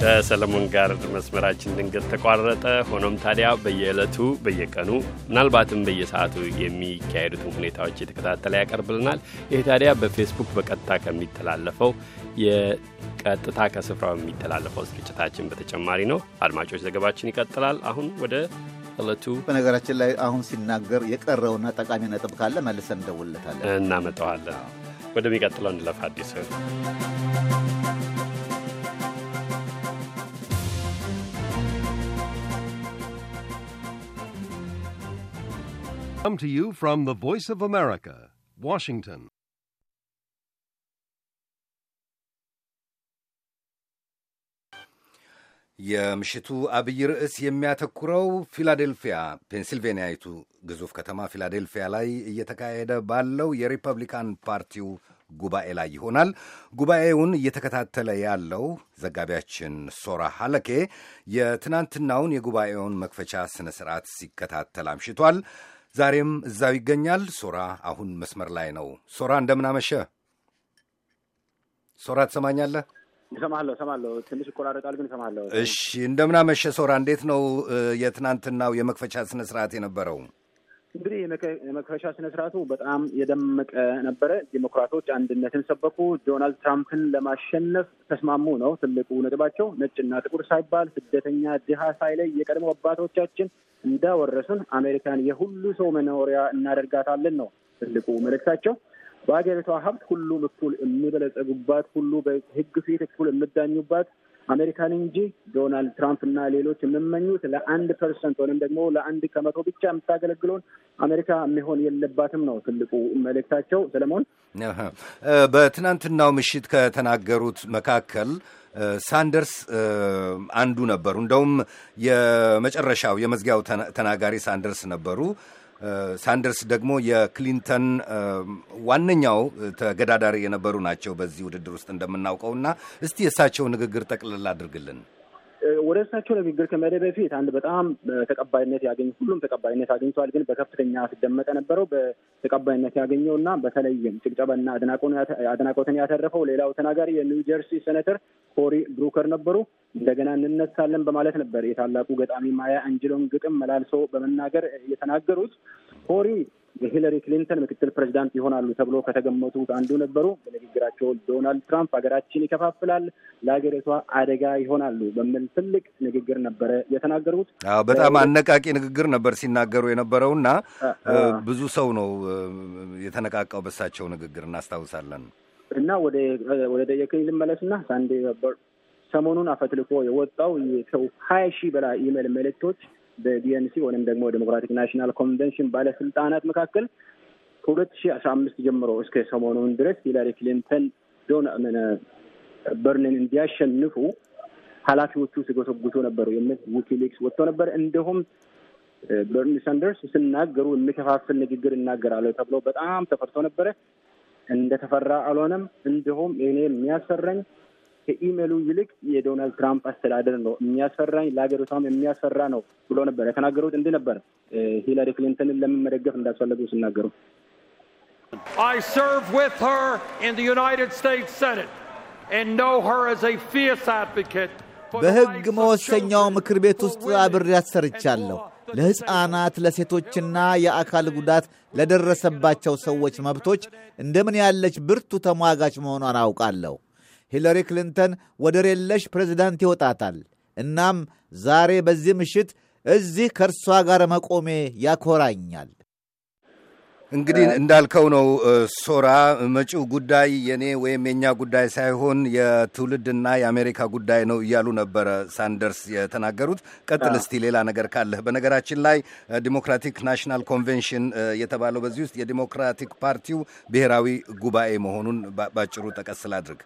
ከሰለሞን ጋር መስመራችን ድንገት ተቋረጠ። ሆኖም ታዲያ በየዕለቱ በየቀኑ ምናልባትም በየሰዓቱ የሚካሄዱትን ሁኔታዎች የተከታተለ ያቀርብልናል። ይህ ታዲያ በፌስቡክ በቀጥታ ከሚተላለፈው የቀጥታ ከስፍራው የሚተላለፈው ስርጭታችን በተጨማሪ ነው። አድማጮች፣ ዘገባችን ይቀጥላል። አሁን ወደ ዕለቱ በነገራችን ላይ አሁን ሲናገር የቀረውና ጠቃሚ ነጥብ ካለ መልሰን እንደውለታለን፣ እናመጣዋለን። ወደሚቀጥለው እንለፍ። አዲስ Come to you from the Voice of America, Washington. የምሽቱ አብይ ርዕስ የሚያተኩረው ፊላዴልፊያ ፔንሲልቬንያዊቱ ግዙፍ ከተማ ፊላዴልፊያ ላይ እየተካሄደ ባለው የሪፐብሊካን ፓርቲው ጉባኤ ላይ ይሆናል። ጉባኤውን እየተከታተለ ያለው ዘጋቢያችን ሶራ ሀለኬ የትናንትናውን የጉባኤውን መክፈቻ ስነ ስርዓት ሲከታተል አምሽቷል። ዛሬም እዛው ይገኛል። ሶራ አሁን መስመር ላይ ነው። ሶራ እንደምናመሸ። ሶራ ትሰማኛለህ? እሰማለሁ እሰማለሁ። ትንሽ ይቆራረጣል ግን እሰማለሁ። እሺ እንደምናመሸ ሶራ። እንዴት ነው የትናንትናው የመክፈቻ ስነ ስርዓት የነበረው? እንግዲህ የመክፈቻ ስነ ስርዓቱ በጣም የደመቀ ነበረ። ዲሞክራቶች አንድነትን ሰበኩ። ዶናልድ ትራምፕን ለማሸነፍ ተስማሙ ነው ትልቁ ነጥባቸው። ነጭና ጥቁር ሳይባል ስደተኛ፣ ድሃ ሳይለይ የቀድሞ አባቶቻችን እንዳወረሱን አሜሪካን የሁሉ ሰው መኖሪያ እናደርጋታለን ነው ትልቁ መልእክታቸው። በሀገሪቷ ሀብት ሁሉም እኩል የሚበለጸጉባት፣ ሁሉ በሕግ ፊት እኩል የሚዳኙባት አሜሪካን እንጂ ዶናልድ ትራምፕ እና ሌሎች የሚመኙት ለአንድ percent ወይም ደግሞ ለአንድ ከመቶ ብቻ የምታገለግለውን አሜሪካ የሚሆን የለባትም ነው ትልቁ መልእክታቸው። ሰለሞን፣ በትናንትናው ምሽት ከተናገሩት መካከል ሳንደርስ አንዱ ነበሩ። እንደውም የመጨረሻው የመዝጊያው ተናጋሪ ሳንደርስ ነበሩ። ሳንደርስ ደግሞ የክሊንተን ዋነኛው ተገዳዳሪ የነበሩ ናቸው በዚህ ውድድር ውስጥ እንደምናውቀው እና እስቲ የእሳቸው ንግግር ጠቅልል አድርግልን። ወደ እሳቸው ንግግር ከመሄደ በፊት አንድ በጣም ተቀባይነት ያገኝ ሁሉም ተቀባይነት አግኝተዋል። ግን በከፍተኛ ሲደመጥ የነበረው በተቀባይነት ያገኘው እና በተለይም ጭብጨባና አድናቆትን ያተረፈው ሌላው ተናጋሪ የኒው ጀርሲ ሴኔተር ኮሪ ብሩከር ነበሩ። እንደገና እንነሳለን በማለት ነበር የታላቁ ገጣሚ ማያ አንጅሎን ግጥም መላልሶ በመናገር የተናገሩት። ኮሪ የሂለሪ ክሊንተን ምክትል ፕሬዚዳንት ይሆናሉ ተብሎ ከተገመቱት አንዱ ነበሩ። በንግግራቸው ዶናልድ ትራምፕ ሀገራችን ይከፋፍላል፣ ለሀገሪቷ አደጋ ይሆናሉ በሚል ትልቅ ንግግር ነበረ የተናገሩት። አዎ በጣም አነቃቂ ንግግር ነበር ሲናገሩ የነበረውና ብዙ ሰው ነው የተነቃቃው በሳቸው ንግግር እናስታውሳለን። እና ወደ ጠየቀኝ ልመለስና ሳንዴ ሰሞኑን አፈትልኮ የወጣው ሀያ ሺህ በላይ ኢሜል መልእክቶች በ DNC ወይም ደግሞ Democratic National Convention ባለስልጣናት መካከል ከሁለት ሺህ አስራ አምስት ጀምሮ እስከ ሰሞኑን ድረስ ሂላሪ ክሊንተን በርኒን እንዲያሸንፉ ኃላፊዎቹ ሲጎተጉቱ ነበሩ የሚል ዊኪሊክስ ወጥቶ ነበር። እንዲሁም በርኒ ሳንደርስ ሲናገሩ የሚከፋፍል ንግግር ይናገራሉ ተብሎ በጣም ተፈርቶ ነበረ። እንደተፈራ አልሆነም። እንዲሁም እኔ የሚያስፈራኝ ከኢሜሉ ይልቅ የዶናልድ ትራምፕ አስተዳደር ነው የሚያስፈራኝ፣ ለሀገሪቷም የሚያስፈራ ነው ብሎ ነበር የተናገሩት። እንዲህ ነበር ሂላሪ ክሊንተንን ለምን መደገፍ እንዳስፈለጉ ሲናገሩ I served with her in the United States Senate and know her as a fierce advocate በሕግ መወሰኛው ምክር ቤት ውስጥ አብሬያት ሰርቻለሁ። ለሕፃናት ለሴቶችና የአካል ጉዳት ለደረሰባቸው ሰዎች መብቶች እንደምን ያለች ብርቱ ተሟጋች መሆኗን አውቃለሁ። ሂለሪ ክሊንተን ወደር የለሽ ፕሬዚዳንት ይወጣታል። እናም ዛሬ በዚህ ምሽት እዚህ ከእርሷ ጋር መቆሜ ያኮራኛል። እንግዲህ እንዳልከው ነው ሶራ፣ መጪው ጉዳይ የኔ ወይም የእኛ ጉዳይ ሳይሆን የትውልድና የአሜሪካ ጉዳይ ነው እያሉ ነበረ ሳንደርስ የተናገሩት። ቀጥል እስቲ ሌላ ነገር ካለህ። በነገራችን ላይ Democratic National Convention የተባለው በዚህ ውስጥ የዲሞክራቲክ ፓርቲው ብሔራዊ ጉባኤ መሆኑን ባጭሩ ጠቀስ ላድርግ።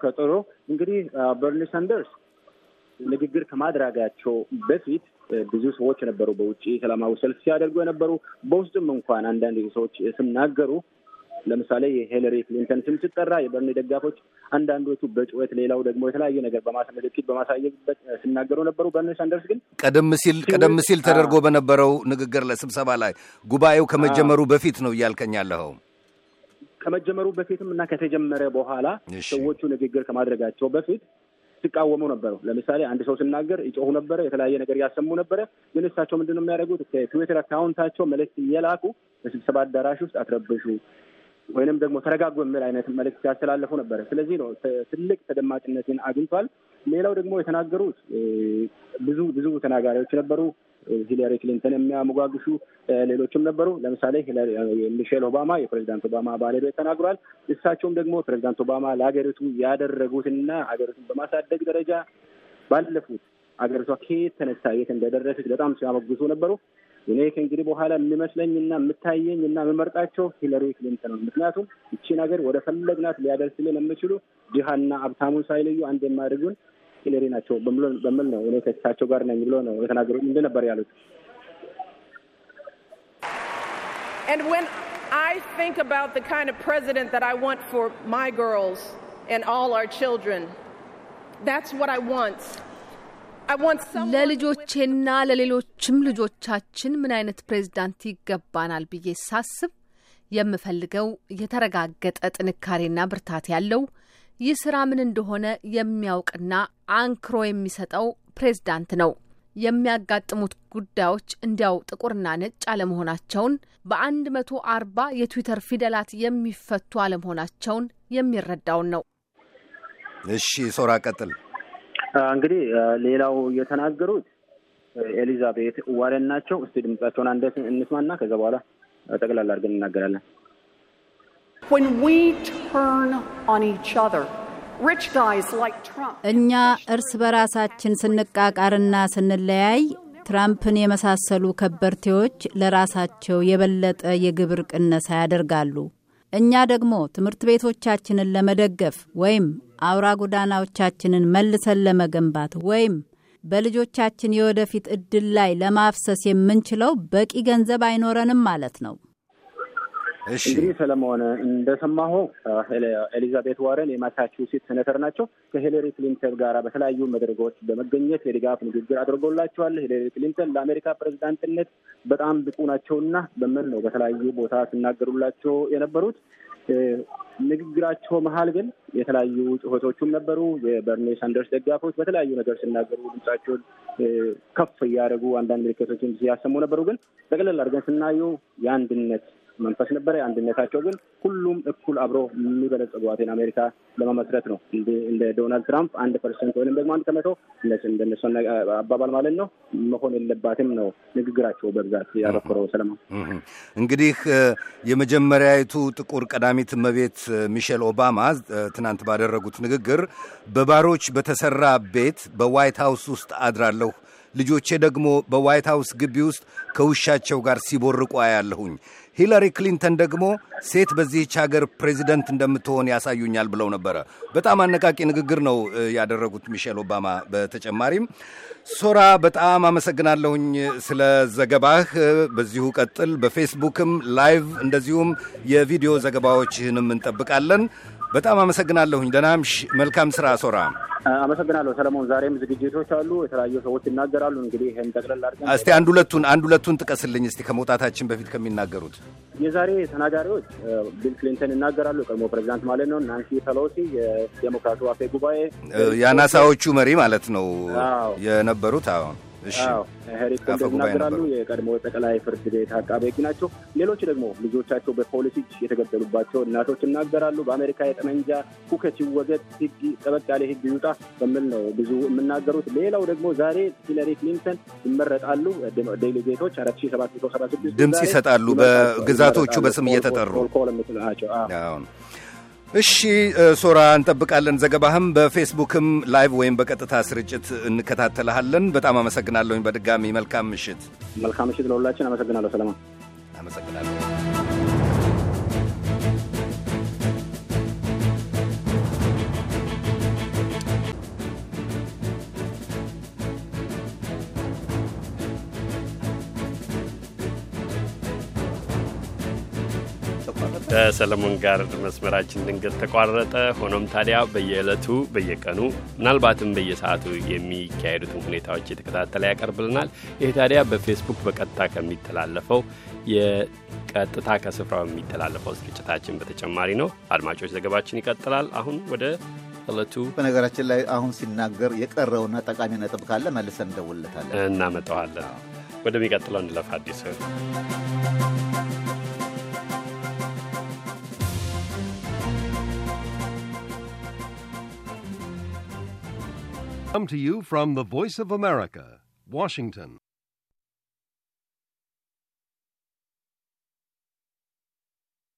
ከጥሩ እንግዲህ በርኒ ሳንደርስ ንግግር ከማድረጋቸው በፊት ብዙ ሰዎች ነበሩ በውጭ ሰላማዊ ሰልፍ ሲያደርጉ የነበሩ። በውስጥም እንኳን አንዳንድ ሰዎች ሲናገሩ ለምሳሌ የሂለሪ ክሊንተን ስም ሲጠራ የበርኒ ደጋፎች አንዳንዶቹ በጩኸት ሌላው ደግሞ የተለያየ ነገር ምልክት በማሳየት ሲናገሩ ነበሩ። በርኒ ሳንደርስ ግን ቀደም ሲል ቀደም ሲል ተደርጎ በነበረው ንግግር ለስብሰባ ላይ ጉባኤው ከመጀመሩ በፊት ነው እያልከኝ ያለኸው? ከመጀመሩ በፊትም እና ከተጀመረ በኋላ ሰዎቹ ንግግር ከማድረጋቸው በፊት ሲቃወሙ ነበሩ። ለምሳሌ አንድ ሰው ሲናገር ይጮሁ ነበረ፣ የተለያየ ነገር ያሰሙ ነበረ። ግን እሳቸው ምንድን ነው የሚያደርጉት? ከትዊተር አካውንታቸው መልእክት እየላኩ በስብሰባ አዳራሽ ውስጥ አትረብሹ ወይንም ደግሞ ተረጋጉ የሚል አይነት መልእክት ሲያስተላለፉ ነበረ። ስለዚህ ነው ትልቅ ተደማጭነትን አግኝቷል። ሌላው ደግሞ የተናገሩት ብዙ ብዙ ተናጋሪዎች ነበሩ። ሂላሪ ክሊንተን የሚያሞጋግሹ ሌሎችም ነበሩ። ለምሳሌ ሚሼል ኦባማ የፕሬዚዳንት ኦባማ ባለቤት ተናግሯል። እሳቸውም ደግሞ ፕሬዚዳንት ኦባማ ለሀገሪቱ ያደረጉትና ሀገሪቱን በማሳደግ ደረጃ ባለፉት ሀገሪቷ ከየት ተነሳ የት እንደደረሰች በጣም ሲያሞግሱ ነበሩ። እኔ ከእንግዲህ በኋላ የሚመስለኝና የምታየኝ እና የምመርጣቸው ሂለሪ ክሊንተን ነው። ምክንያቱም ይቺን ሀገር ወደ ፈለግናት ሊያደርስልን የሚችሉ ድሃና ሀብታሙን ሳይለዩ አንድ የማያደርጉን ሂለሪ ናቸው በምል ነው እኔ ከእሳቸው ጋር ነኝ ብሎ ነው የተናገሩት። እንደ ነበር ያሉት። And when I think about the kind of president that I want for my girls and all our children, that's what I want. ለልጆቼና ለሌሎችም ልጆቻችን ምን አይነት ፕሬዝዳንት ይገባናል ብዬ ሳስብ የምፈልገው የተረጋገጠ ጥንካሬና ብርታት ያለው ይህ ስራ ምን እንደሆነ የሚያውቅና አንክሮ የሚሰጠው ፕሬዝዳንት ነው። የሚያጋጥሙት ጉዳዮች እንዲያው ጥቁርና ነጭ አለመሆናቸውን በአንድ መቶ አርባ የትዊተር ፊደላት የሚፈቱ አለመሆናቸውን የሚረዳውን ነው። እሺ ሶራ ቀጥል። እንግዲህ ሌላው የተናገሩት ኤሊዛቤት ዋረን ናቸው። እስቲ ድምጻቸውን አንድ እንስማና ከዛ በኋላ ጠቅላላ አድርገን እናገራለን። እኛ እርስ በራሳችን ስንቃቃርና ስንለያይ ትራምፕን የመሳሰሉ ከበርቴዎች ለራሳቸው የበለጠ የግብር ቅነሳ ያደርጋሉ። እኛ ደግሞ ትምህርት ቤቶቻችንን ለመደገፍ ወይም አውራ ጎዳናዎቻችንን መልሰን ለመገንባት ወይም በልጆቻችን የወደፊት እድል ላይ ለማፍሰስ የምንችለው በቂ ገንዘብ አይኖረንም ማለት ነው። እንግዲህ ሰለሞን እንደሰማሁ ኤሊዛቤት ዋረን የማሳቹሴት ሴኔተር ናቸው። ከሂለሪ ክሊንተን ጋር በተለያዩ መድረኮች በመገኘት የድጋፍ ንግግር አድርጎላቸዋል። ሂለሪ ክሊንተን ለአሜሪካ ፕሬዚዳንትነት በጣም ብቁ ናቸውና በምን ነው በተለያዩ ቦታ ሲናገሩላቸው የነበሩት። ንግግራቸው መሀል ግን የተለያዩ ጩኸቶቹም ነበሩ። የበርኒ ሳንደርስ ደጋፊዎች በተለያዩ ነገር ሲናገሩ ድምጻቸውን ከፍ እያደረጉ አንዳንድ ምልክቶችን ሲያሰሙ ነበሩ። ግን ጠቅለል አድርገን ስናየው የአንድነት መንፈስ ነበረ። አንድነታቸው ግን ሁሉም እኩል አብሮ የሚበለጽጓትን አሜሪካ ለመመስረት ነው። እንደ ዶናልድ ትራምፕ አንድ percent ወይም ደግሞ አንድ ከመቶ እንደነሱ አባባል ማለት ነው መሆን የለባትም ነው ንግግራቸው በብዛት ያተኮረው። ሰለሞን እንግዲህ የመጀመሪያዊቱ ጥቁር ቀዳሚት እመቤት ሚሼል ኦባማ ትናንት ባደረጉት ንግግር በባሮች በተሰራ ቤት በዋይት ሀውስ ውስጥ አድራለሁ ልጆቼ ደግሞ በዋይት ሀውስ ግቢ ውስጥ ከውሻቸው ጋር ሲቦርቁ አያለሁኝ። ሂላሪ ክሊንተን ደግሞ ሴት በዚህች ሀገር ፕሬዚደንት እንደምትሆን ያሳዩኛል ብለው ነበረ። በጣም አነቃቂ ንግግር ነው ያደረጉት ሚሼል ኦባማ። በተጨማሪም ሶራ በጣም አመሰግናለሁኝ ስለ ዘገባህ። በዚሁ ቀጥል። በፌስቡክም live እንደዚሁም የቪዲዮ ዘገባዎችህንም እንጠብቃለን። በጣም አመሰግናለሁኝ። ደህና አምሽ መልካም ስራ ሶራ። አመሰግናለሁ ሰለሞን። ዛሬም ዝግጅቶች አሉ፣ የተለያዩ ሰዎች ይናገራሉ። እንግዲህ ይህን ጠቅለል አድርገን እስቲ አንድ ሁለቱን አንድ ሁለቱን ጥቀስልኝ እስቲ ከመውጣታችን በፊት ከሚናገሩት የዛሬ ተናጋሪዎች ቢል ክሊንተን ይናገራሉ፣ የቀድሞ ፕሬዚዳንት ማለት ነው። ናንሲ ፐሎሲ የዴሞክራቱ አፈ ጉባኤ የአናሳዎቹ መሪ ማለት ነው የነበሩት አሁን ኤሪክ ሆልደር ይናገራሉ። የቀድሞ ጠቅላይ ፍርድ ቤት አቃቤ ሕግ ናቸው። ሌሎች ደግሞ ልጆቻቸው በፖሊስ እጅ የተገደሉባቸው እናቶች ይናገራሉ። በአሜሪካ የጠመንጃ ሁከት ይወገድ፣ ሕግ ጠበቅ ያለ ሕግ ይውጣ በሚል ነው ብዙ የሚናገሩት። ሌላው ደግሞ ዛሬ ሂለሪ ክሊንተን ይመረጣሉ። delegate ኦች አራት ሺ ሰባት መቶ ሰባ ስድስት ድምፅ ይሰጣሉ። በግዛቶቹ በስም እየተጠሩ ናቸው። እሺ ሶራ፣ እንጠብቃለን ዘገባህም። በፌስቡክም ላይቭ ወይም በቀጥታ ስርጭት እንከታተልሃለን። በጣም አመሰግናለሁኝ። በድጋሚ መልካም ምሽት። መልካም ምሽት ለሁላችን። አመሰግናለሁ ሰለሞን። አመሰግናለሁ። ከሰለሞን ጋር መስመራችን ድንገት ተቋረጠ። ሆኖም ታዲያ በየዕለቱ በየቀኑ ምናልባትም በየሰዓቱ የሚካሄዱትን ሁኔታዎች የተከታተለ ያቀርብልናል። ይህ ታዲያ በፌስቡክ በቀጥታ ከሚተላለፈው የቀጥታ ከስፍራው የሚተላለፈው ስርጭታችን በተጨማሪ ነው። አድማጮች፣ ዘገባችን ይቀጥላል። አሁን ወደ እለቱ በነገራችን ላይ አሁን ሲናገር የቀረውና ጠቃሚ ነጥብ ካለ መልሰን እንደውልለታለን፣ እናመጣዋለን። ወደሚቀጥለው እንለፍ። አዲስ Come to you from the Voice of America, Washington.